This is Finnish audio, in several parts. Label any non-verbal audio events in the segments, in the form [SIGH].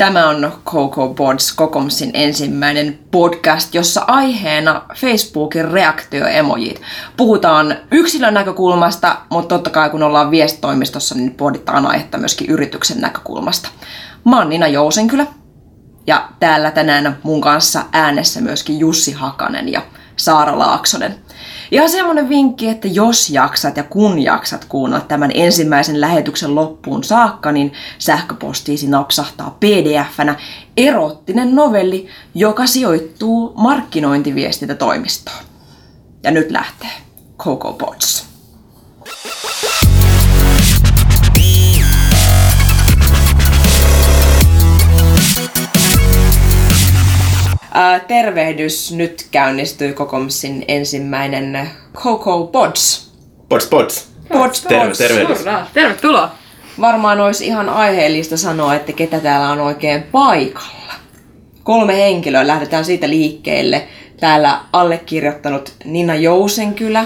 Tämä on Coco Boards Kokomsin ensimmäinen podcast, jossa aiheena Facebookin reaktioemojit. Puhutaan yksilön näkökulmasta, mutta totta kai kun ollaan viestitoimistossa, niin pohditaan aihetta myöskin yrityksen näkökulmasta. Mä oon Nina Jousenkylä ja täällä tänään mun kanssa äänessä myöskin Jussi Hakanen ja Saara Laaksonen. Ja semmonen vinkki, että jos jaksat ja kun jaksat kuunnella tämän ensimmäisen lähetyksen loppuun saakka, niin sähköpostiisi napsahtaa pdf-nä erottinen novelli, joka sijoittuu markkinointiviestintätoimistoon. Ja nyt lähtee Coco Pots. Ää, tervehdys. Nyt käynnistyy Kokomsin ensimmäinen Coco Pods. Pods, pods. Pods, Terve, pods. tervehdys. Hurraa, tervetuloa. Varmaan olisi ihan aiheellista sanoa, että ketä täällä on oikein paikalla. Kolme henkilöä, lähdetään siitä liikkeelle. Täällä allekirjoittanut Nina Jousenkylä,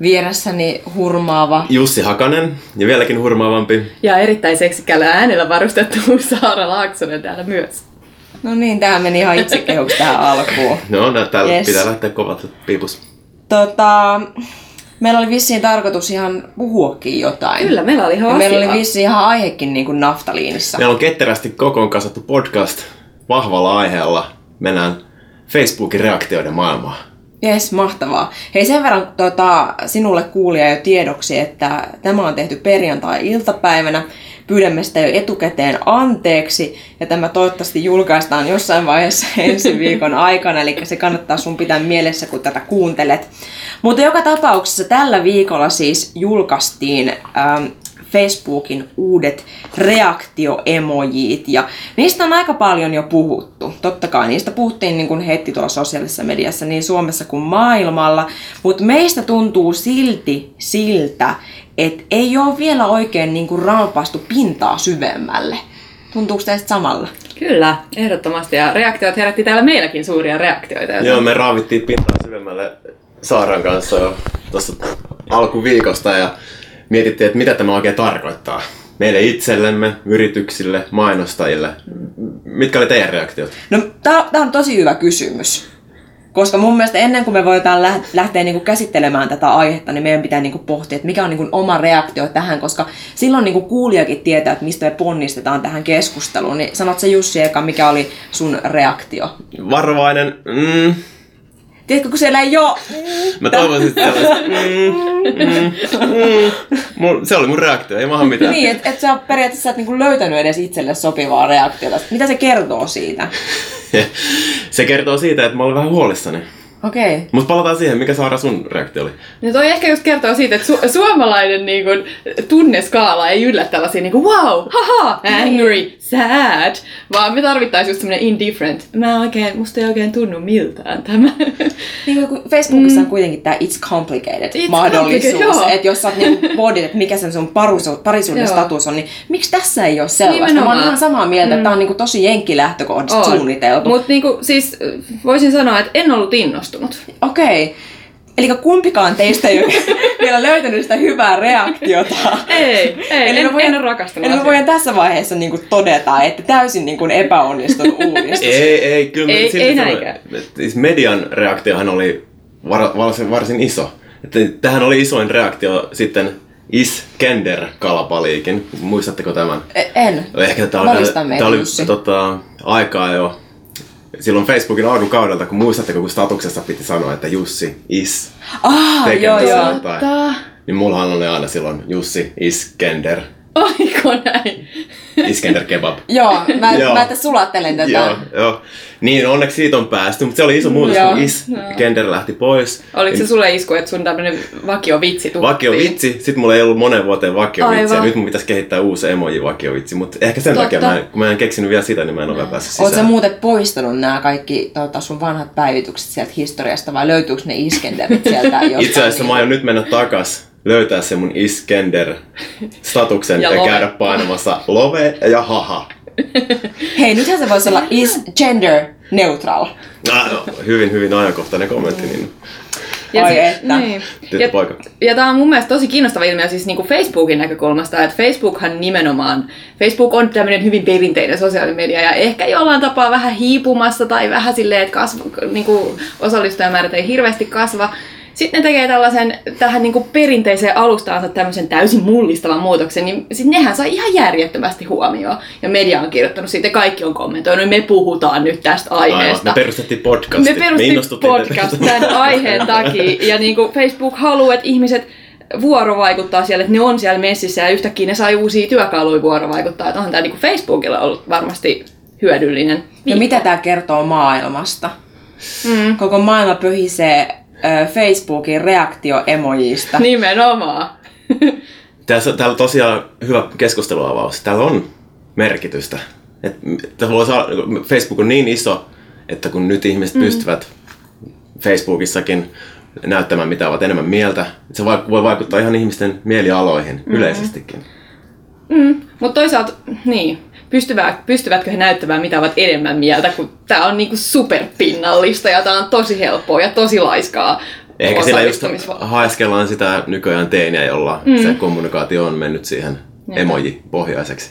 vieressäni hurmaava Jussi Hakanen ja vieläkin hurmaavampi. Ja erittäin seksikällä äänellä varustettu Saara Laaksonen täällä myös. No niin, tähän meni ihan itsekehuksi tähän alkuun. No, nää- täällä Yes. pitää lähteä kovat piipus. Tota, meillä oli vissiin tarkoitus ihan puhuakin jotain. Kyllä, meillä oli ihan Ja meillä oli vissiin ihan aihekin niin kuin naftaliinissa. Meillä on ketterästi kokoon kasattu podcast vahvalla aiheella. Mennään Facebookin reaktioiden maailmaan. Jes, mahtavaa. Hei sen verran tota, sinulle kuulija jo tiedoksi, että tämä on tehty perjantai-iltapäivänä. Pyydämme sitä jo etukäteen anteeksi ja tämä toivottavasti julkaistaan jossain vaiheessa [LAUGHS] ensi viikon aikana, eli se kannattaa sun pitää mielessä, kun tätä kuuntelet. Mutta joka tapauksessa tällä viikolla siis julkaistiin ähm, Facebookin uudet reaktioemojit ja niistä on aika paljon jo puhuttu. Totta kai niistä puhuttiin niin kuin heti tuolla sosiaalisessa mediassa niin Suomessa kuin maailmalla, mutta meistä tuntuu silti siltä, että ei ole vielä oikein niin kuin raapastu pintaa syvemmälle. Tuntuuko teistä samalla? Kyllä, ehdottomasti. Ja reaktiot herätti täällä meilläkin suuria reaktioita. joten- Joo, me raavittiin pintaa syvemmälle Saaran kanssa jo tuossa alkuviikosta ja mietittiin, että mitä tämä oikein tarkoittaa. Meille itsellemme, yrityksille, mainostajille. Mitkä oli teidän reaktiot? No, tämä on tosi hyvä kysymys. Koska mun mielestä ennen kuin me voidaan lä- lähteä niinku käsittelemään tätä aihetta, niin meidän pitää niinku pohtia, että mikä on niinku oma reaktio tähän, koska silloin niinku kuulijakin tietää, että mistä me ponnistetaan tähän keskusteluun. Niin sanot se Jussi eka, mikä oli sun reaktio? Varovainen. Mm, Tiedätkö, kun siellä ei ole... Mä toivoisin, että sellaista, mm, mm, mm. Mul, se oli mun reaktio, ei maahan mitään. Niin, että et sä oot periaatteessa sä et niinku löytänyt edes itselle sopivaa reaktiota. Mitä se kertoo siitä? Se kertoo siitä, että mä olin vähän huolissani. Okei. Okay. Mutta palataan siihen, mikä Saara sun reaktio oli. No toi ehkä just kertoo siitä, että su- suomalainen niin kun, tunneskaala ei yllä tällaisia niin kuin, wow, haha, angry, sad, vaan me tarvittaisiin just semmoinen indifferent. Mä oikein, musta ei oikein tunnu miltään tämä. Niin kun Facebookissa on kuitenkin tämä it's complicated It's mahdollisuus. Että jos sä oot niinku pohdit, että mikä sen sun paruso, parisuuden status on, niin miksi tässä ei ole sellaista? Mä oon Nimenomaan. ihan samaa mieltä, että tää on niinku tosi jenkkilähtökohdasta suunniteltu. Mutta niinku, siis voisin sanoa, että en ollut innostunut. Okei. Eli kumpikaan teistä ei ole [LAUGHS] vielä löytänyt sitä hyvää reaktiota. Ei, ei, Eli en, voidaan- en ole rakastunut Eli voidaan tässä vaiheessa niinku todeta, että täysin niinku epäonnistunut [LAUGHS] uudistus. Ei, ei, kyllä Ei- silti ei näinkään. Siis median reaktiohan oli var, varsin, varsin iso. Että tähän oli isoin reaktio sitten Iskender kalapaliikin. Muistatteko tämän? E- En. Ehkä Valista oli, tää oli tota, aikaa jo silloin Facebookin alkukaudelta, kun muistatteko, kun statuksessa piti sanoa, että Jussi is Ah, joo tekemässä joo. jotain. Totta. Niin mullahan oli aina silloin Jussi Iskender. Oliko näin? Iskender kebab. [LAUGHS] Joo, mä, Joo. mä tässä sulattelen tätä. Joo, joo. Niin, onneksi siitä on päästy, mutta se oli iso muutos, Joo. kun Iskender lähti pois. Oliko se sulle isku, että sun tämmönen vakio vitsi tuhottiin? Vakio vitsi, sit mulla ei ollut monen vuoteen vakio vitsi, nyt mun pitäisi kehittää uusi emoji vakio vitsi, mutta ehkä sen Totta. takia, mä en, kun mä en keksinyt vielä sitä, niin mä en ole vielä päässyt sisään. Sä muuten poistanut nämä kaikki tota, sun vanhat päivitykset sieltä historiasta vai löytyykö ne Iskenderit sieltä [LAUGHS] jostain? Itse asiassa mä aion nyt mennä takas, löytää se mun Iskender-statuksen [LAUGHS] Ja ja, love. käydä painamassa love ja haha. [LAUGHS] Hei, nythän se voisi olla is gender neutral. Ah, no, hyvin, hyvin ajankohtainen kommentti. Niin. Ai si- että. Niin. Ja, Tyttöpoika. ja tämä on mun mielestä tosi kiinnostava ilmiö siis niinku Facebookin näkökulmasta, että Facebookhan nimenomaan, Facebook on tämmöinen hyvin perinteinen sosiaalimedia ja ehkä jollain tapaa vähän hiipumassa tai vähän silleen, että kasv, niinku osallistujamäärät ei hirveästi kasva. Sitten ne tekee tällaisen tähän niinku perinteiseen alustaansa tämmöisen täysin mullistavan muutoksen, niin sit nehän sai ihan järjettömästi huomioon. Ja media on kirjoittanut siitä, kaikki on kommentoinut, me puhutaan nyt tästä Aivan, aiheesta. me perustettiin podcasti. Me perustin innostuttiin podcast tämän aiheen takia. Ja niin kuin Facebook haluaa, että ihmiset vuorovaikuttaa siellä, että ne on siellä messissä ja yhtäkkiä ne sai uusia työkaluja vuorovaikuttaa. Että onhan tämä niin Facebookilla ollut varmasti hyödyllinen. Ja mitä tämä kertoo maailmasta? Mm. Koko maailma pöhisee Facebookin reaktioemojista. Nimenomaan. Tässä, täällä on tosiaan hyvä keskusteluavaus. Täällä on merkitystä. Et, että voi saa, Facebook on niin iso, että kun nyt ihmiset mm. pystyvät Facebookissakin näyttämään, mitä ovat enemmän mieltä, se voi vaikuttaa ihan ihmisten mielialoihin mm. yleisestikin. Mm. Mutta toisaalta, niin, pystyvät, pystyvätkö he näyttämään, mitä ovat enemmän mieltä, kun tämä on niinku superpinnallista ja tämä on tosi helppoa ja tosi laiskaa Ehkä sillä just haeskellaan sitä nykyään teiniä, jolla mm. se kommunikaatio on mennyt siihen emoji-pohjaiseksi.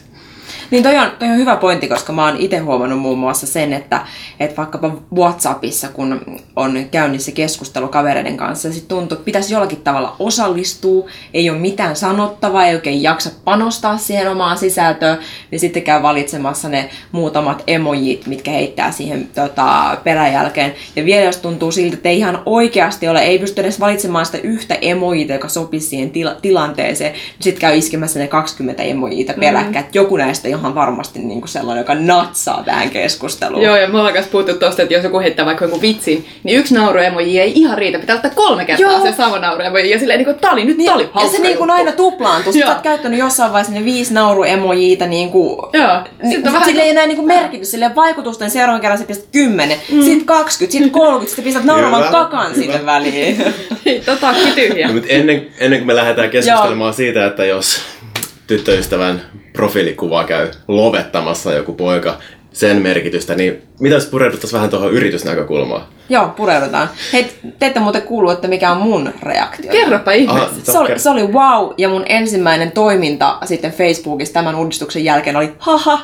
Niin toi on, toi on hyvä pointti, koska mä oon itse huomannut muun muassa sen, että, että vaikkapa Whatsappissa, kun on käynnissä keskustelu kavereiden kanssa, sit tuntuu, että pitäisi jollakin tavalla osallistua, ei ole mitään sanottavaa, ei oikein jaksa panostaa siihen omaan sisältöön, niin sitten käy valitsemassa ne muutamat emojit, mitkä heittää siihen tota, peräjälkeen. Ja vielä jos tuntuu siltä, että ei ihan oikeasti ole, ei pysty edes valitsemaan sitä yhtä emojita, joka sopisi siihen tila- tilanteeseen, niin sitten käy iskemässä ne 20 emojita peräkkäin, että joku näistä ihan varmasti niin kuin sellainen, joka natsaa tähän keskusteluun. Joo, ja me ollaan kanssa puhuttu tosta, että jos joku heittää vaikka jonkun vitsin, niin yksi nauruemoji ei ihan riitä. Pitää ottaa kolme kertaa Joo. se sama nauruemoji. Ja silleen, niin kuin, tää oli nyt, Niin, tää oli ja se niin kuin aina tuplaantuu. Sitten sä oot käyttänyt jossain vaiheessa ne viisi nauruemojiita niin kuin Joo. Niin, Sitten on vähän vähän sille ei enää niinku merkitys, sille vaikutusten seuraavan kerran sä pistät 10, mm. sitten 20, sitten 30, sitten pistät nauravan kakan hyvä. sinne väliin. [LAUGHS] tota tyhjä. No, mutta ennen, ennen kuin me lähdetään keskustelemaan siitä, että jos tyttöystävän profiilikuva käy lovettamassa joku poika, sen merkitystä, niin mitä jos pureuduttaisiin vähän tuohon yritysnäkökulmaan? Joo, pureudutaan. Hei, te ette muuten kuullut, että mikä on mun reaktio. Kerropa ihmeessä. Aha, Se oli, se oli wow, ja mun ensimmäinen toiminta sitten Facebookissa tämän uudistuksen jälkeen oli haha.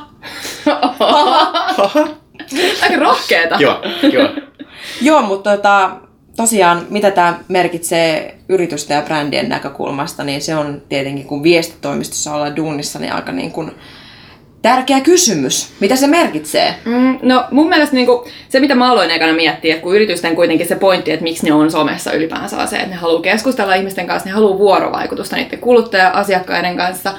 Aika rohkeeta. Kiva, kiva. Joo, mutta tota, tosiaan, mitä tämä merkitsee yritysten ja brändien näkökulmasta, niin se on tietenkin, kun viestitoimistossa ollaan duunissa, niin aika niin kuin tärkeä kysymys. Mitä se merkitsee? Mm, no mun mielestä niinku, se, mitä mä aloin ekana miettiä, että kun yritysten kuitenkin se pointti, että miksi ne on somessa ylipäänsä on se, että ne haluaa keskustella ihmisten kanssa, ne haluaa vuorovaikutusta niiden kuluttaja-asiakkaiden kanssa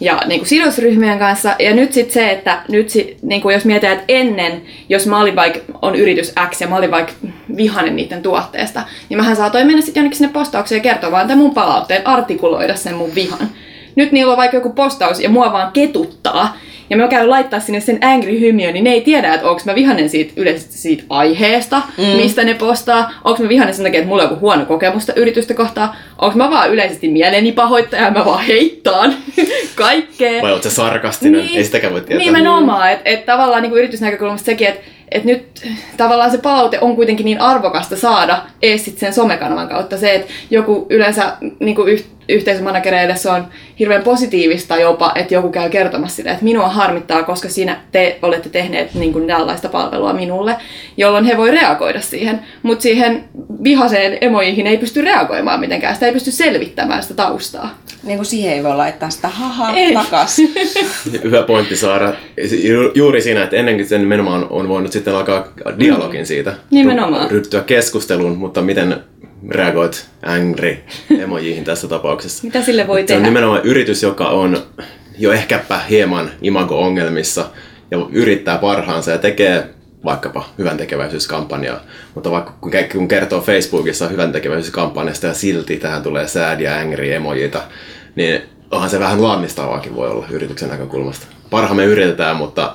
ja niinku sidosryhmien kanssa. Ja nyt sitten se, että nyt sit, niinku jos mietitään, että ennen, jos mä olin vaikka, on yritys X ja mä olin vaikka vihanen niiden tuotteesta, niin mähän saatoin mennä sitten jonnekin sinne postaukseen ja kertoa vaan tämän mun palautteen, artikuloida sen mun vihan. Nyt niillä on vaikka joku postaus ja mua vaan ketuttaa. Ja mä käyn laittaa sinne sen angry hymiön, niin ne ei tiedä, että onko mä vihanen siitä yleisesti siitä aiheesta, mm. mistä ne postaa. Onko mä vihanen sen takia, että mulla on joku huono kokemusta yritystä kohtaan. Onko mä vaan yleisesti mieleni pahoittaja ja mä vaan heittaan [LAUGHS] kaikkea. Vai oot sä sarkastinen? Ei sitäkään voi tietää. Nimenomaan, että et tavallaan niin yritysnäkökulmasta sekin, että et nyt tavallaan se palaute on kuitenkin niin arvokasta saada ees sit sen somekanavan kautta. Se, että joku yleensä niin yh, yhteisömanagereille se on hirveän positiivista jopa, että joku käy kertomassa sitä, että minua harmittaa, koska siinä te olette tehneet niin kuin tällaista palvelua minulle, jolloin he voi reagoida siihen. Mutta siihen vihaseen emoihin ei pysty reagoimaan mitenkään, sitä ei pysty selvittämään sitä taustaa. Niin kuin siihen ei voi laittaa sitä haha Ei. takas. [LAUGHS] Hyvä pointti Saara. Ju- Juuri siinä, että ennenkin sen nimenomaan on voinut sitten alkaa dialogin siitä. Nimenomaan. Ryhtyä keskusteluun, mutta miten reagoit angry emojiin tässä tapauksessa? Mitä sille voi Se on tehdä? nimenomaan yritys, joka on jo ehkäpä hieman imago-ongelmissa ja yrittää parhaansa ja tekee vaikkapa hyvän tekeväisyyskampanjaa. Mutta vaikka kun kun kertoo Facebookissa hyvän tekeväisyyskampanjasta ja silti tähän tulee sad ja angry emojita, niin onhan se vähän lannistavaakin voi olla yrityksen näkökulmasta. Parhaamme yritetään, mutta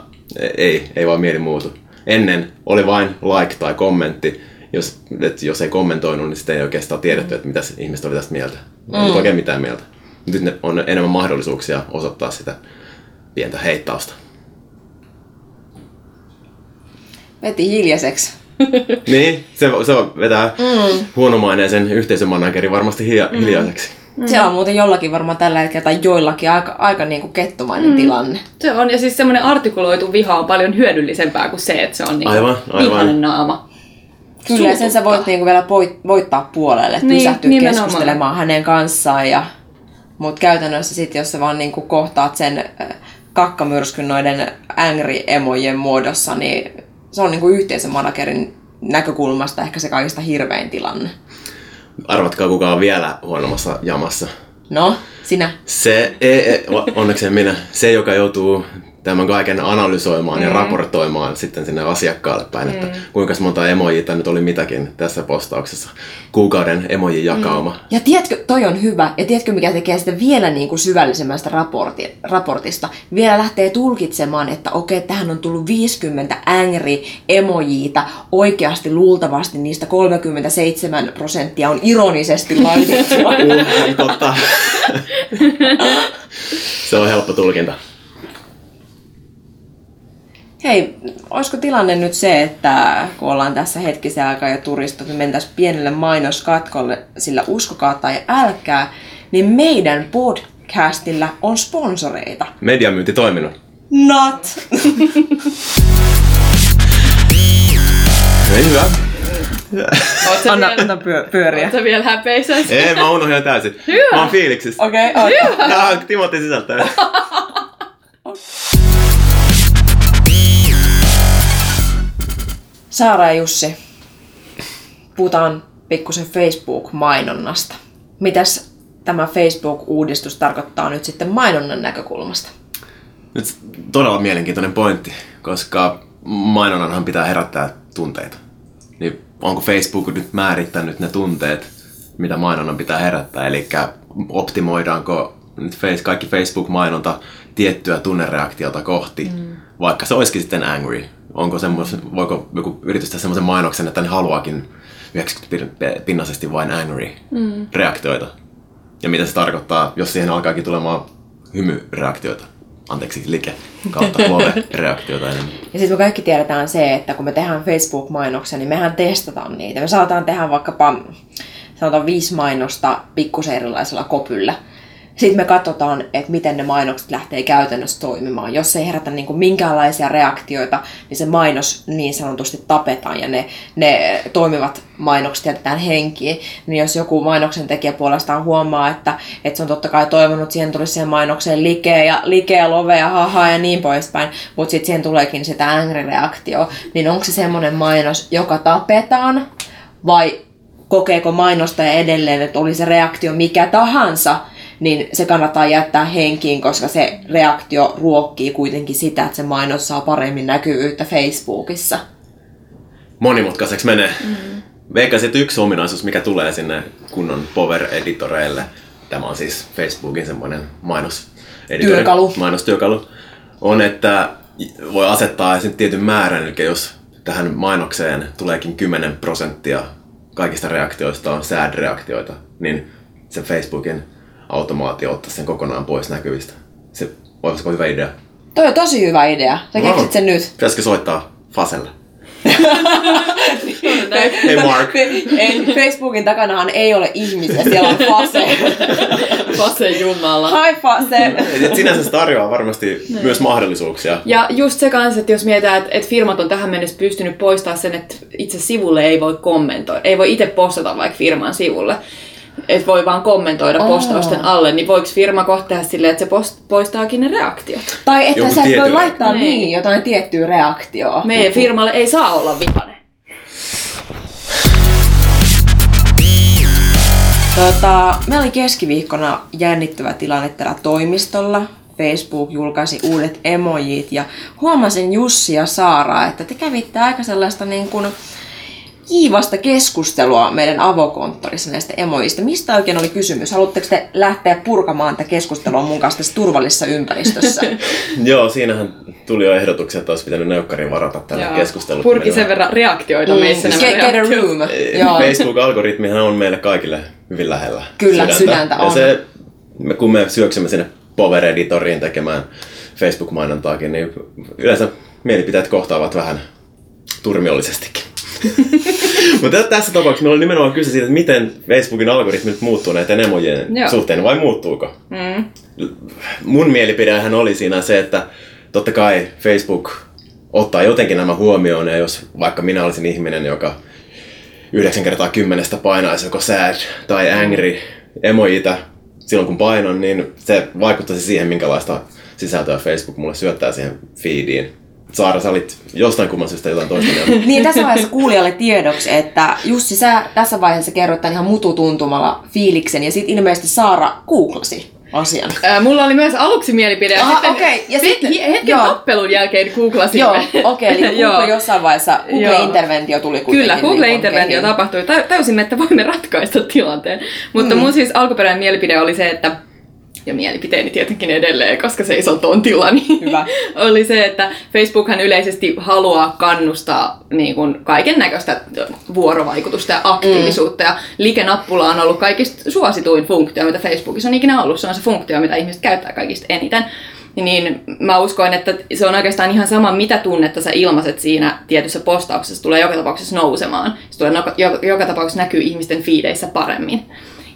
ei, ei vaan mieli muutu. Ennen oli vain like tai kommentti, jos, et jos ei kommentoinut, niin sitten ei oikeastaan tiedetty, että mitä ihmiset oli tästä mieltä. Ei mm. oikein mitään mieltä. Nyt ne on enemmän mahdollisuuksia osoittaa sitä pientä heittausta. Veti hiljaiseksi. [LAUGHS] niin, se, se vetää mm. huonomaineisen yhteisömanagerin varmasti hilja, mm. hiljaiseksi. Mm. Se on muuten jollakin varmaan tällä hetkellä tai joillakin aika, aika niin kuin kettomainen mm. tilanne. Se on, ja siis semmoinen artikuloitu viha on paljon hyödyllisempää kuin se, että se on niin aivan, aivan. naama. Kyllä, sen sä voit niinku vielä voittaa puolelle, että niin, pysähtyä nimenomaan. keskustelemaan hänen kanssaan. Ja, mutta käytännössä sitten, jos sä vaan niinku kohtaat sen kakkamyrskyn noiden angry-emojen muodossa, niin se on niinku yhteisen managerin näkökulmasta ehkä se kaikista hirvein tilanne. Arvatkaa kuka on vielä huonommassa jamassa. No, sinä. Se, ei, ei, onneksi minä. Se, joka joutuu tämän kaiken analysoimaan mm. ja raportoimaan sitten sinne asiakkaalle päin, mm. että kuinka monta emojia nyt oli mitäkin tässä postauksessa. Kuukauden emoji jakauma. Mm. Ja tiedätkö, toi on hyvä. Ja tiedätkö, mikä tekee sitä vielä niin kuin syvällisemmästä raporti, raportista? Vielä lähtee tulkitsemaan, että okei, tähän on tullut 50 angry emojiita. Oikeasti luultavasti niistä 37 prosenttia on ironisesti laitettu. [LAUGHS] uh, totta. [LAUGHS] Se on helppo tulkinta. Hei, olisiko tilanne nyt se, että kun ollaan tässä hetkisen aikaa jo turistot, niin mentäisiin pienelle mainoskatkolle, sillä uskokaa tai älkää, niin meidän podcastilla on sponsoreita. Mediamyynti toiminut. Not! Ei hyvä. Anna, vielä, anna pyö, pyöriä. Oletko vielä häpeissä? Ei, mä unohdin täysin. Hyvä. Mä oon fiiliksissä. Okei, okay, okay. Ja Timothy sisältää. Saara ja Jussi, puhutaan pikkusen Facebook-mainonnasta. Mitäs tämä Facebook-uudistus tarkoittaa nyt sitten mainonnan näkökulmasta? Nyt todella mielenkiintoinen pointti, koska mainonnanhan pitää herättää tunteita. Niin onko Facebook nyt määrittänyt ne tunteet, mitä mainonnan pitää herättää? Eli optimoidaanko nyt kaikki Facebook-mainonta tiettyä tunnereaktiota kohti, mm. Vaikka se olisikin sitten angry, onko semmos, voiko joku yritys tehdä semmoisen mainoksen, että ne haluakin 90 pinnaisesti vain angry mm. reaktioita. Ja mitä se tarkoittaa, jos siihen alkaakin tulemaan hymyreaktioita. Anteeksi, like kautta reaktioita enemmän. Ja sitten me kaikki tiedetään se, että kun me tehdään Facebook-mainoksia, niin mehän testataan niitä. Me saataan tehdä vaikkapa sanotaan viisi mainosta pikkusen erilaisella kopyllä sitten me katsotaan, että miten ne mainokset lähtee käytännössä toimimaan. Jos se ei herätä niin kuin minkäänlaisia reaktioita, niin se mainos niin sanotusti tapetaan ja ne, ne toimivat mainokset jätetään henkiin. Niin jos joku mainoksen tekijä puolestaan huomaa, että, että se on totta kai toivonut, siihen tulisi siihen mainokseen likeä ja, likeä ja love ja haha ja niin poispäin, mutta sitten siihen tuleekin sitä angry-reaktio, niin onko se semmoinen mainos, joka tapetaan vai kokeeko mainostaja edelleen, että oli se reaktio mikä tahansa, niin se kannattaa jättää henkiin, koska se reaktio ruokkii kuitenkin sitä, että se mainos saa paremmin näkyvyyttä Facebookissa. Monimutkaiseksi menee. Mm-hmm. Veikkasin, että yksi ominaisuus, mikä tulee sinne kunnon power-editoreille, tämä on siis Facebookin semmoinen mainos Työkalu. mainostyökalu, on, että voi asettaa sen tietyn määrän, eli jos tähän mainokseen tuleekin 10 prosenttia kaikista reaktioista on sad-reaktioita, niin se Facebookin automaatio ottaa sen kokonaan pois näkyvistä. Se olisiko hyvä idea? Toi on tosi hyvä idea. Sä no, keksit sen nyt. Pitäisikö soittaa Faselle? Hei Mark. Ei, Facebookin takanahan ei ole ihmisiä, siellä on Fase. Fase Jumala. Hi Fase. Sinänsä se tarjoaa varmasti ne. myös mahdollisuuksia. Ja just se kanssa, että jos mietitään, että, että firmat on tähän mennessä pystynyt poistamaan sen, että itse sivulle ei voi kommentoida. Ei voi itse postata vaikka firman sivulle että voi vaan kommentoida oh. postausten alle, niin voiko firma kohtaa silleen, että se post- poistaakin ne reaktiot? Tai että Joku sä et voi laittaa niin. niin jotain tiettyä reaktioa. Meidän Joku. firmalle ei saa olla vihainen. Tota, me oli keskiviikkona jännittävä tilanne täällä toimistolla. Facebook julkaisi uudet emojit ja huomasin Jussi ja Saara, että te kävitte aika sellaista niin kuin kiivasta keskustelua meidän avokonttorissa näistä emoista. Mistä oikein oli kysymys? Haluatteko te lähteä purkamaan tätä keskustelua mun kanssa tässä turvallisessa ympäristössä? [LAUGHS] Joo, siinähän tuli jo ehdotuksia, että olisi pitänyt neukkarin varata tällä keskustelulla. Purki sen verran reaktioita mm. meissä nämä get, get a room. Facebook-algoritmihan on meille kaikille hyvin lähellä Kyllä, sydäntä, sydäntä on. Ja se, kun me syöksymme sinne Power Editoriin tekemään Facebook-mainontaakin, niin yleensä mielipiteet kohtaavat vähän turmiollisestikin. [LAUGHS] Mutta tässä tapauksessa meillä on nimenomaan kyse siitä, että miten Facebookin algoritmit muuttuu näiden emojien Joo. suhteen, vai muuttuuko? Mm. Mun mielipidehän oli siinä se, että totta kai Facebook ottaa jotenkin nämä huomioon, ja jos vaikka minä olisin ihminen, joka 9 kertaa kymmenestä painaisi joko sad tai angry emojiita silloin kun painon, niin se vaikuttaisi siihen, minkälaista sisältöä Facebook mulle syöttää siihen feediin. Saara, sä olit jostain kumman syystä jotain toista mieltä. [LAUGHS] Niin tässä vaiheessa kuulijalle tiedoksi, että Jussi, sä tässä vaiheessa kerroit tämän ihan mututuntumalla fiiliksen ja sitten ilmeisesti Saara googlasi asian. Ää, mulla oli myös aluksi mielipide, ja Aha, sitten, okei, ja sitten hetken joo. tappelun jälkeen googlasimme. Joo, okei, okay, eli. [LAUGHS] Google jossain vaiheessa. Google-interventio tuli kuitenkin. Kyllä, niin Google-interventio kehiin. tapahtui. Tä- Täysimme, että voimme ratkaista tilanteen. Mutta Mm. mun siis alkuperäinen mielipide oli se, että ja mielipiteeni tietenkin edelleen, koska se on tontilla, niin Hyvä. [LAUGHS] oli se, että Facebookhan yleisesti haluaa kannustaa niin kuin kaiken näköistä vuorovaikutusta ja aktiivisuutta. Mm. Ja liikenappula on ollut kaikista suosituin funktio, mitä Facebookissa on ikinä ollut. Se on se funktio, mitä ihmiset käyttää kaikista eniten. Niin mä uskoin, että se on oikeastaan ihan sama, mitä tunnetta sä ilmaiset siinä tietyssä postauksessa. Se tulee joka tapauksessa nousemaan. Se tulee joka, joka tapauksessa näkyy ihmisten fiideissä paremmin.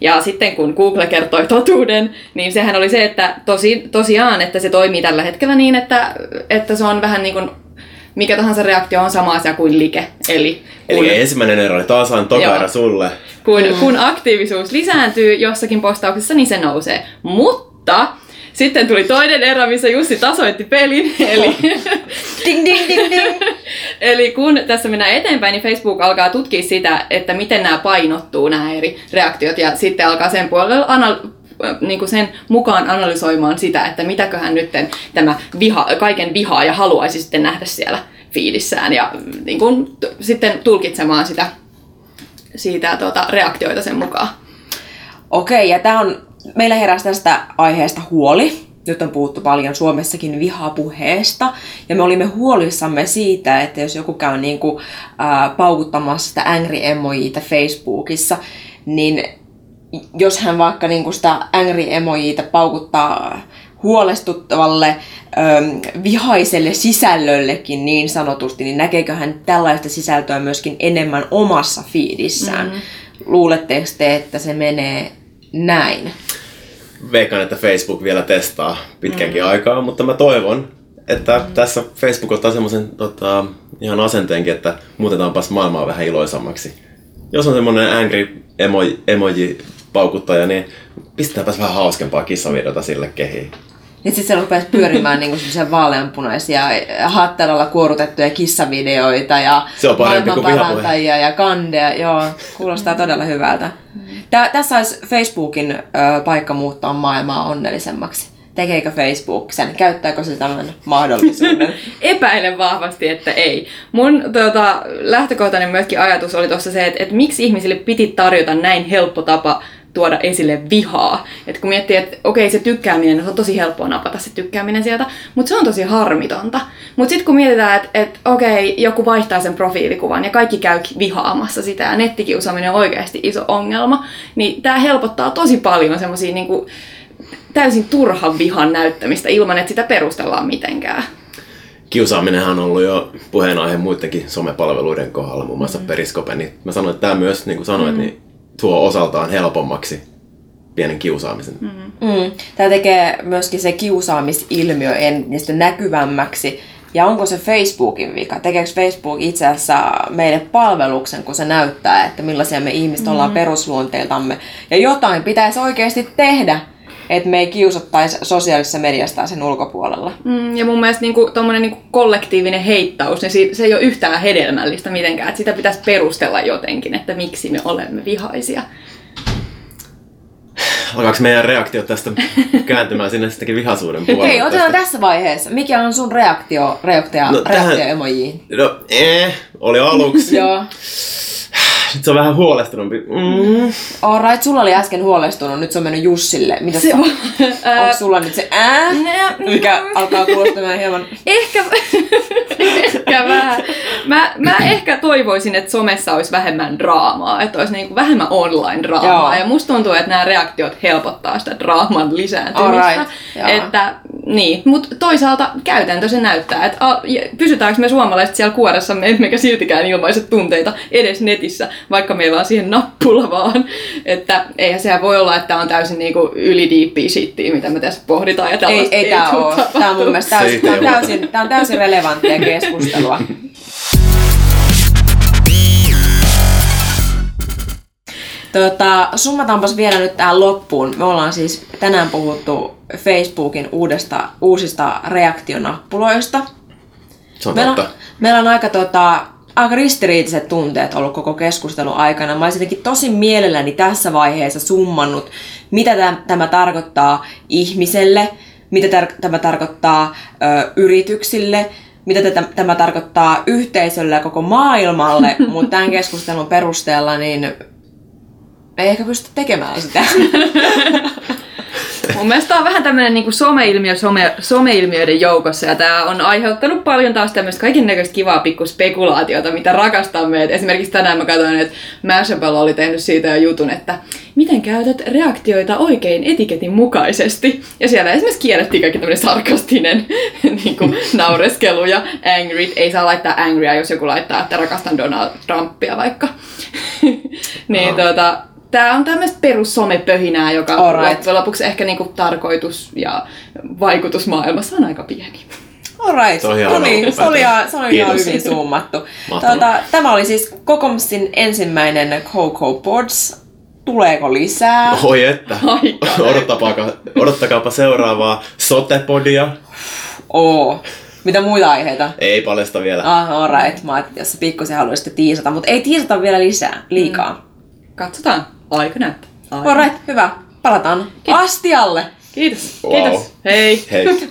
Ja sitten kun Google kertoi totuuden, niin sehän oli se, että tosi, tosiaan, että se toimii tällä hetkellä niin, että, että se on vähän niin kuin mikä tahansa reaktio on sama asia kuin like. Eli kun, Eli ensimmäinen ero oli taas on toka Joo. erä sulle. kun, kun aktiivisuus lisääntyy jossakin postauksessa, niin se nousee. Mutta sitten tuli toinen erä, missä Jussi tasoitti pelin. Eli, [LAUGHS] Ding, ding, ding, ding. [LAUGHS] eli kun tässä mennään eteenpäin, niin Facebook alkaa tutkia sitä, että miten nämä painottuu, nämä eri reaktiot, ja sitten alkaa sen puolella anal- niin kuin sen mukaan analysoimaan sitä, että mitäköhän nyt tämä viha, kaiken vihaa ja haluaisi sitten nähdä siellä fiidissään ja niin kuin, t- sitten tulkitsemaan sitä, siitä tuota, reaktioita sen mukaan. Okei, ja tämä on, meillä heräsi tästä aiheesta huoli. Nyt on puhuttu paljon Suomessakin vihapuheesta. Ja me olimme huolissamme siitä, että jos joku käy niin kuin, ää, paukuttamassa sitä angry emojiita Facebookissa, niin jos hän vaikka niin kuin sitä angry emojiita paukuttaa huolestuttavalle, äm, vihaiselle sisällöllekin niin sanotusti, niin näkeekö hän tällaista sisältöä myöskin enemmän omassa fiidissään? Mm. Luuletteko te, että se menee näin? Veikkaan, että Facebook vielä testaa pitkänkin mm. aikaa, mutta mä toivon, että mm. tässä Facebook ottaa semmoisen tota, ihan asenteenkin, että muutetaanpas maailmaa vähän iloisammaksi. Jos on semmoinen angry emoji, emoji paukuttaja, niin pistetäänpäs vähän hauskempaa kissavideota sille kehiin. Niin sitten se rupesi pyörimään niinku vaaleanpunaisia hattaralla kuorutettuja kissavideoita ja Se on parempi kuin maailmanparantajia ja kandeja. Joo, kuulostaa todella hyvältä. Tää, tässä olisi Facebookin ö, paikka muuttaa maailmaa onnellisemmaksi. Tekeekö Facebook sen? Käyttääkö se tämän mahdollisuuden? [LAUGHS] Epäilen vahvasti, että ei. Mun tota, lähtökohtainen myöskin ajatus oli tuossa se, että, että miksi ihmisille piti tarjota näin helppo tapa tuoda esille vihaa. Et kun miettii, että okei se tykkääminen, se on tosi helppoa napata se tykkääminen sieltä, mutta se on tosi harmitonta. Mutta sitten kun mietitään, että, että okei, joku vaihtaa sen profiilikuvan ja kaikki käy vihaamassa sitä ja nettikiusaaminen on oikeasti iso ongelma, niin tämä helpottaa tosi paljon semmoisia niinku, täysin turhan vihan näyttämistä ilman, että sitä perustellaan mitenkään. Kiusaaminenhan on ollut jo puheenaihe muidenkin somepalveluiden kohdalla, muun muassa mm. Periskope, niin mä sanoin, että tämä myös, niin kuin sanoit, mm. niin tuo osaltaan helpommaksi pienen kiusaamisen. Mm. Mm. Tämä tekee myöskin se kiusaamisilmiö entistä näkyvämmäksi. Ja onko se Facebookin vika? Tekeekö Facebook itse asiassa meille palveluksen, kun se näyttää, että millaisia me ihmiset ollaan perusluonteiltamme? Ja jotain pitäisi oikeasti tehdä, että me ei kiusattaisi sosiaalisessa mediassa tai sen ulkopuolella. Mm, ja mun mielestä niinku, tommonen niinku kollektiivinen heittaus, niin si- se ei ole yhtään hedelmällistä mitenkään. Että sitä pitäisi perustella jotenkin, että miksi me olemme vihaisia. Alkaako meidän reaktio tästä kääntymään sinne sittenkin vihaisuuden puolelle? Hei, otetaan tästä? tässä vaiheessa. Mikä on sun reaktio, reaktio, No, no, tähän- reaktio emojiin? No, eh, oli aluksi. [LAUGHS] Joo. Nyt se on vähän huolestunumpi. Mm. Alright, sulla oli äsken huolestunut, nyt se on mennyt Jussille. Mitä Se on- onko sulla nyt se ää, mikä alkaa kuulostamaan hieman... Ehkä, ehkä vähän. Mä, mä ehkä toivoisin, että somessa olisi vähemmän draamaa, että olisi niinku vähemmän online-draamaa. Joo. Ja musta tuntuu, että nämä reaktiot helpottaa sitä draaman lisääntymistä. Alright, joo. että niin, mutta toisaalta käytäntö se näyttää, että pysytäänkö me suomalaiset siellä kuoressamme, emmekä siltikään ilmaiset tunteita edes netissä, vaikka meillä on siihen nappula vaan. Että eihän se voi olla, että on täysin niinku ylidiippiä shittiä, mitä me tässä pohditaan. Ja Ei, ei tää tule ole. Tää on mun mielestä täysin, tää on täysin, tää on täysin relevanttia keskustelua. [LAUGHS] Tota, summataanpas vielä nyt tähän loppuun. Me ollaan siis tänään puhuttu Facebookin uudesta, uusista reaktionappuloista. Se on Meillä on, totta. meillä on aika, tota, aika ristiriitiset tunteet ollut koko keskustelun aikana. Mä olisin jotenkin tosi mielelläni tässä vaiheessa summannut, mitä täm, tämä tarkoittaa ihmiselle, mitä tar- tämä tarkoittaa ö, yrityksille, mitä tätä, tämä tarkoittaa yhteisölle ja koko maailmalle, [LAUGHS] mutta tämän keskustelun perusteella niin ei ehkä pysty tekemään sitä. [LAUGHS] Mun mielestä tää on vähän tämmönen niinku someilmiö some, someilmiöiden joukossa ja tää on aiheuttanut paljon taas tämmöistä kaiken näköistä kivaa pikku spekulaatiota, mitä rakastamme. Et esimerkiksi tänään mä katsoin, että Mashable oli tehnyt siitä jo jutun, että miten käytät reaktioita oikein etiketin mukaisesti. Ja siellä esimerkiksi kiellettiin kaikki tämmöinen sarkastinen [LAUGHS] niinku, naureskelu ja angry. Ei saa laittaa angrya, jos joku laittaa, että rakastan Donald Trumpia vaikka. [LAUGHS] niin Aha. tota, Tää on tämmöistä perussomepöhinää, joka Alright. loppujen lopuksi ehkä niinku tarkoitus ja vaikutus maailmassa on aika pieni. Alright, Se on no niin, se oli, ihan- se oli ihan hyvin summattu. Tuota, tämä oli siis Kokomsin ensimmäinen Coco Pods. Tuleeko lisää? Oi että. [LAUGHS] Odottakaapa, odottakaapa seuraavaa sotepodia. Oo. Mitä muita aiheita? Ei paljasta vielä. Ah, alright. Mä ajattelin, jos pikkusen haluaisitte tiisata, mutta ei tiisata vielä lisää, liikaa. Mm. Katsotaan. Aika näyttää. Aika. Alright, hyvä. Palataan astialle. Kiitos. Wow. Kiitos. Hei. Hei. [LAUGHS]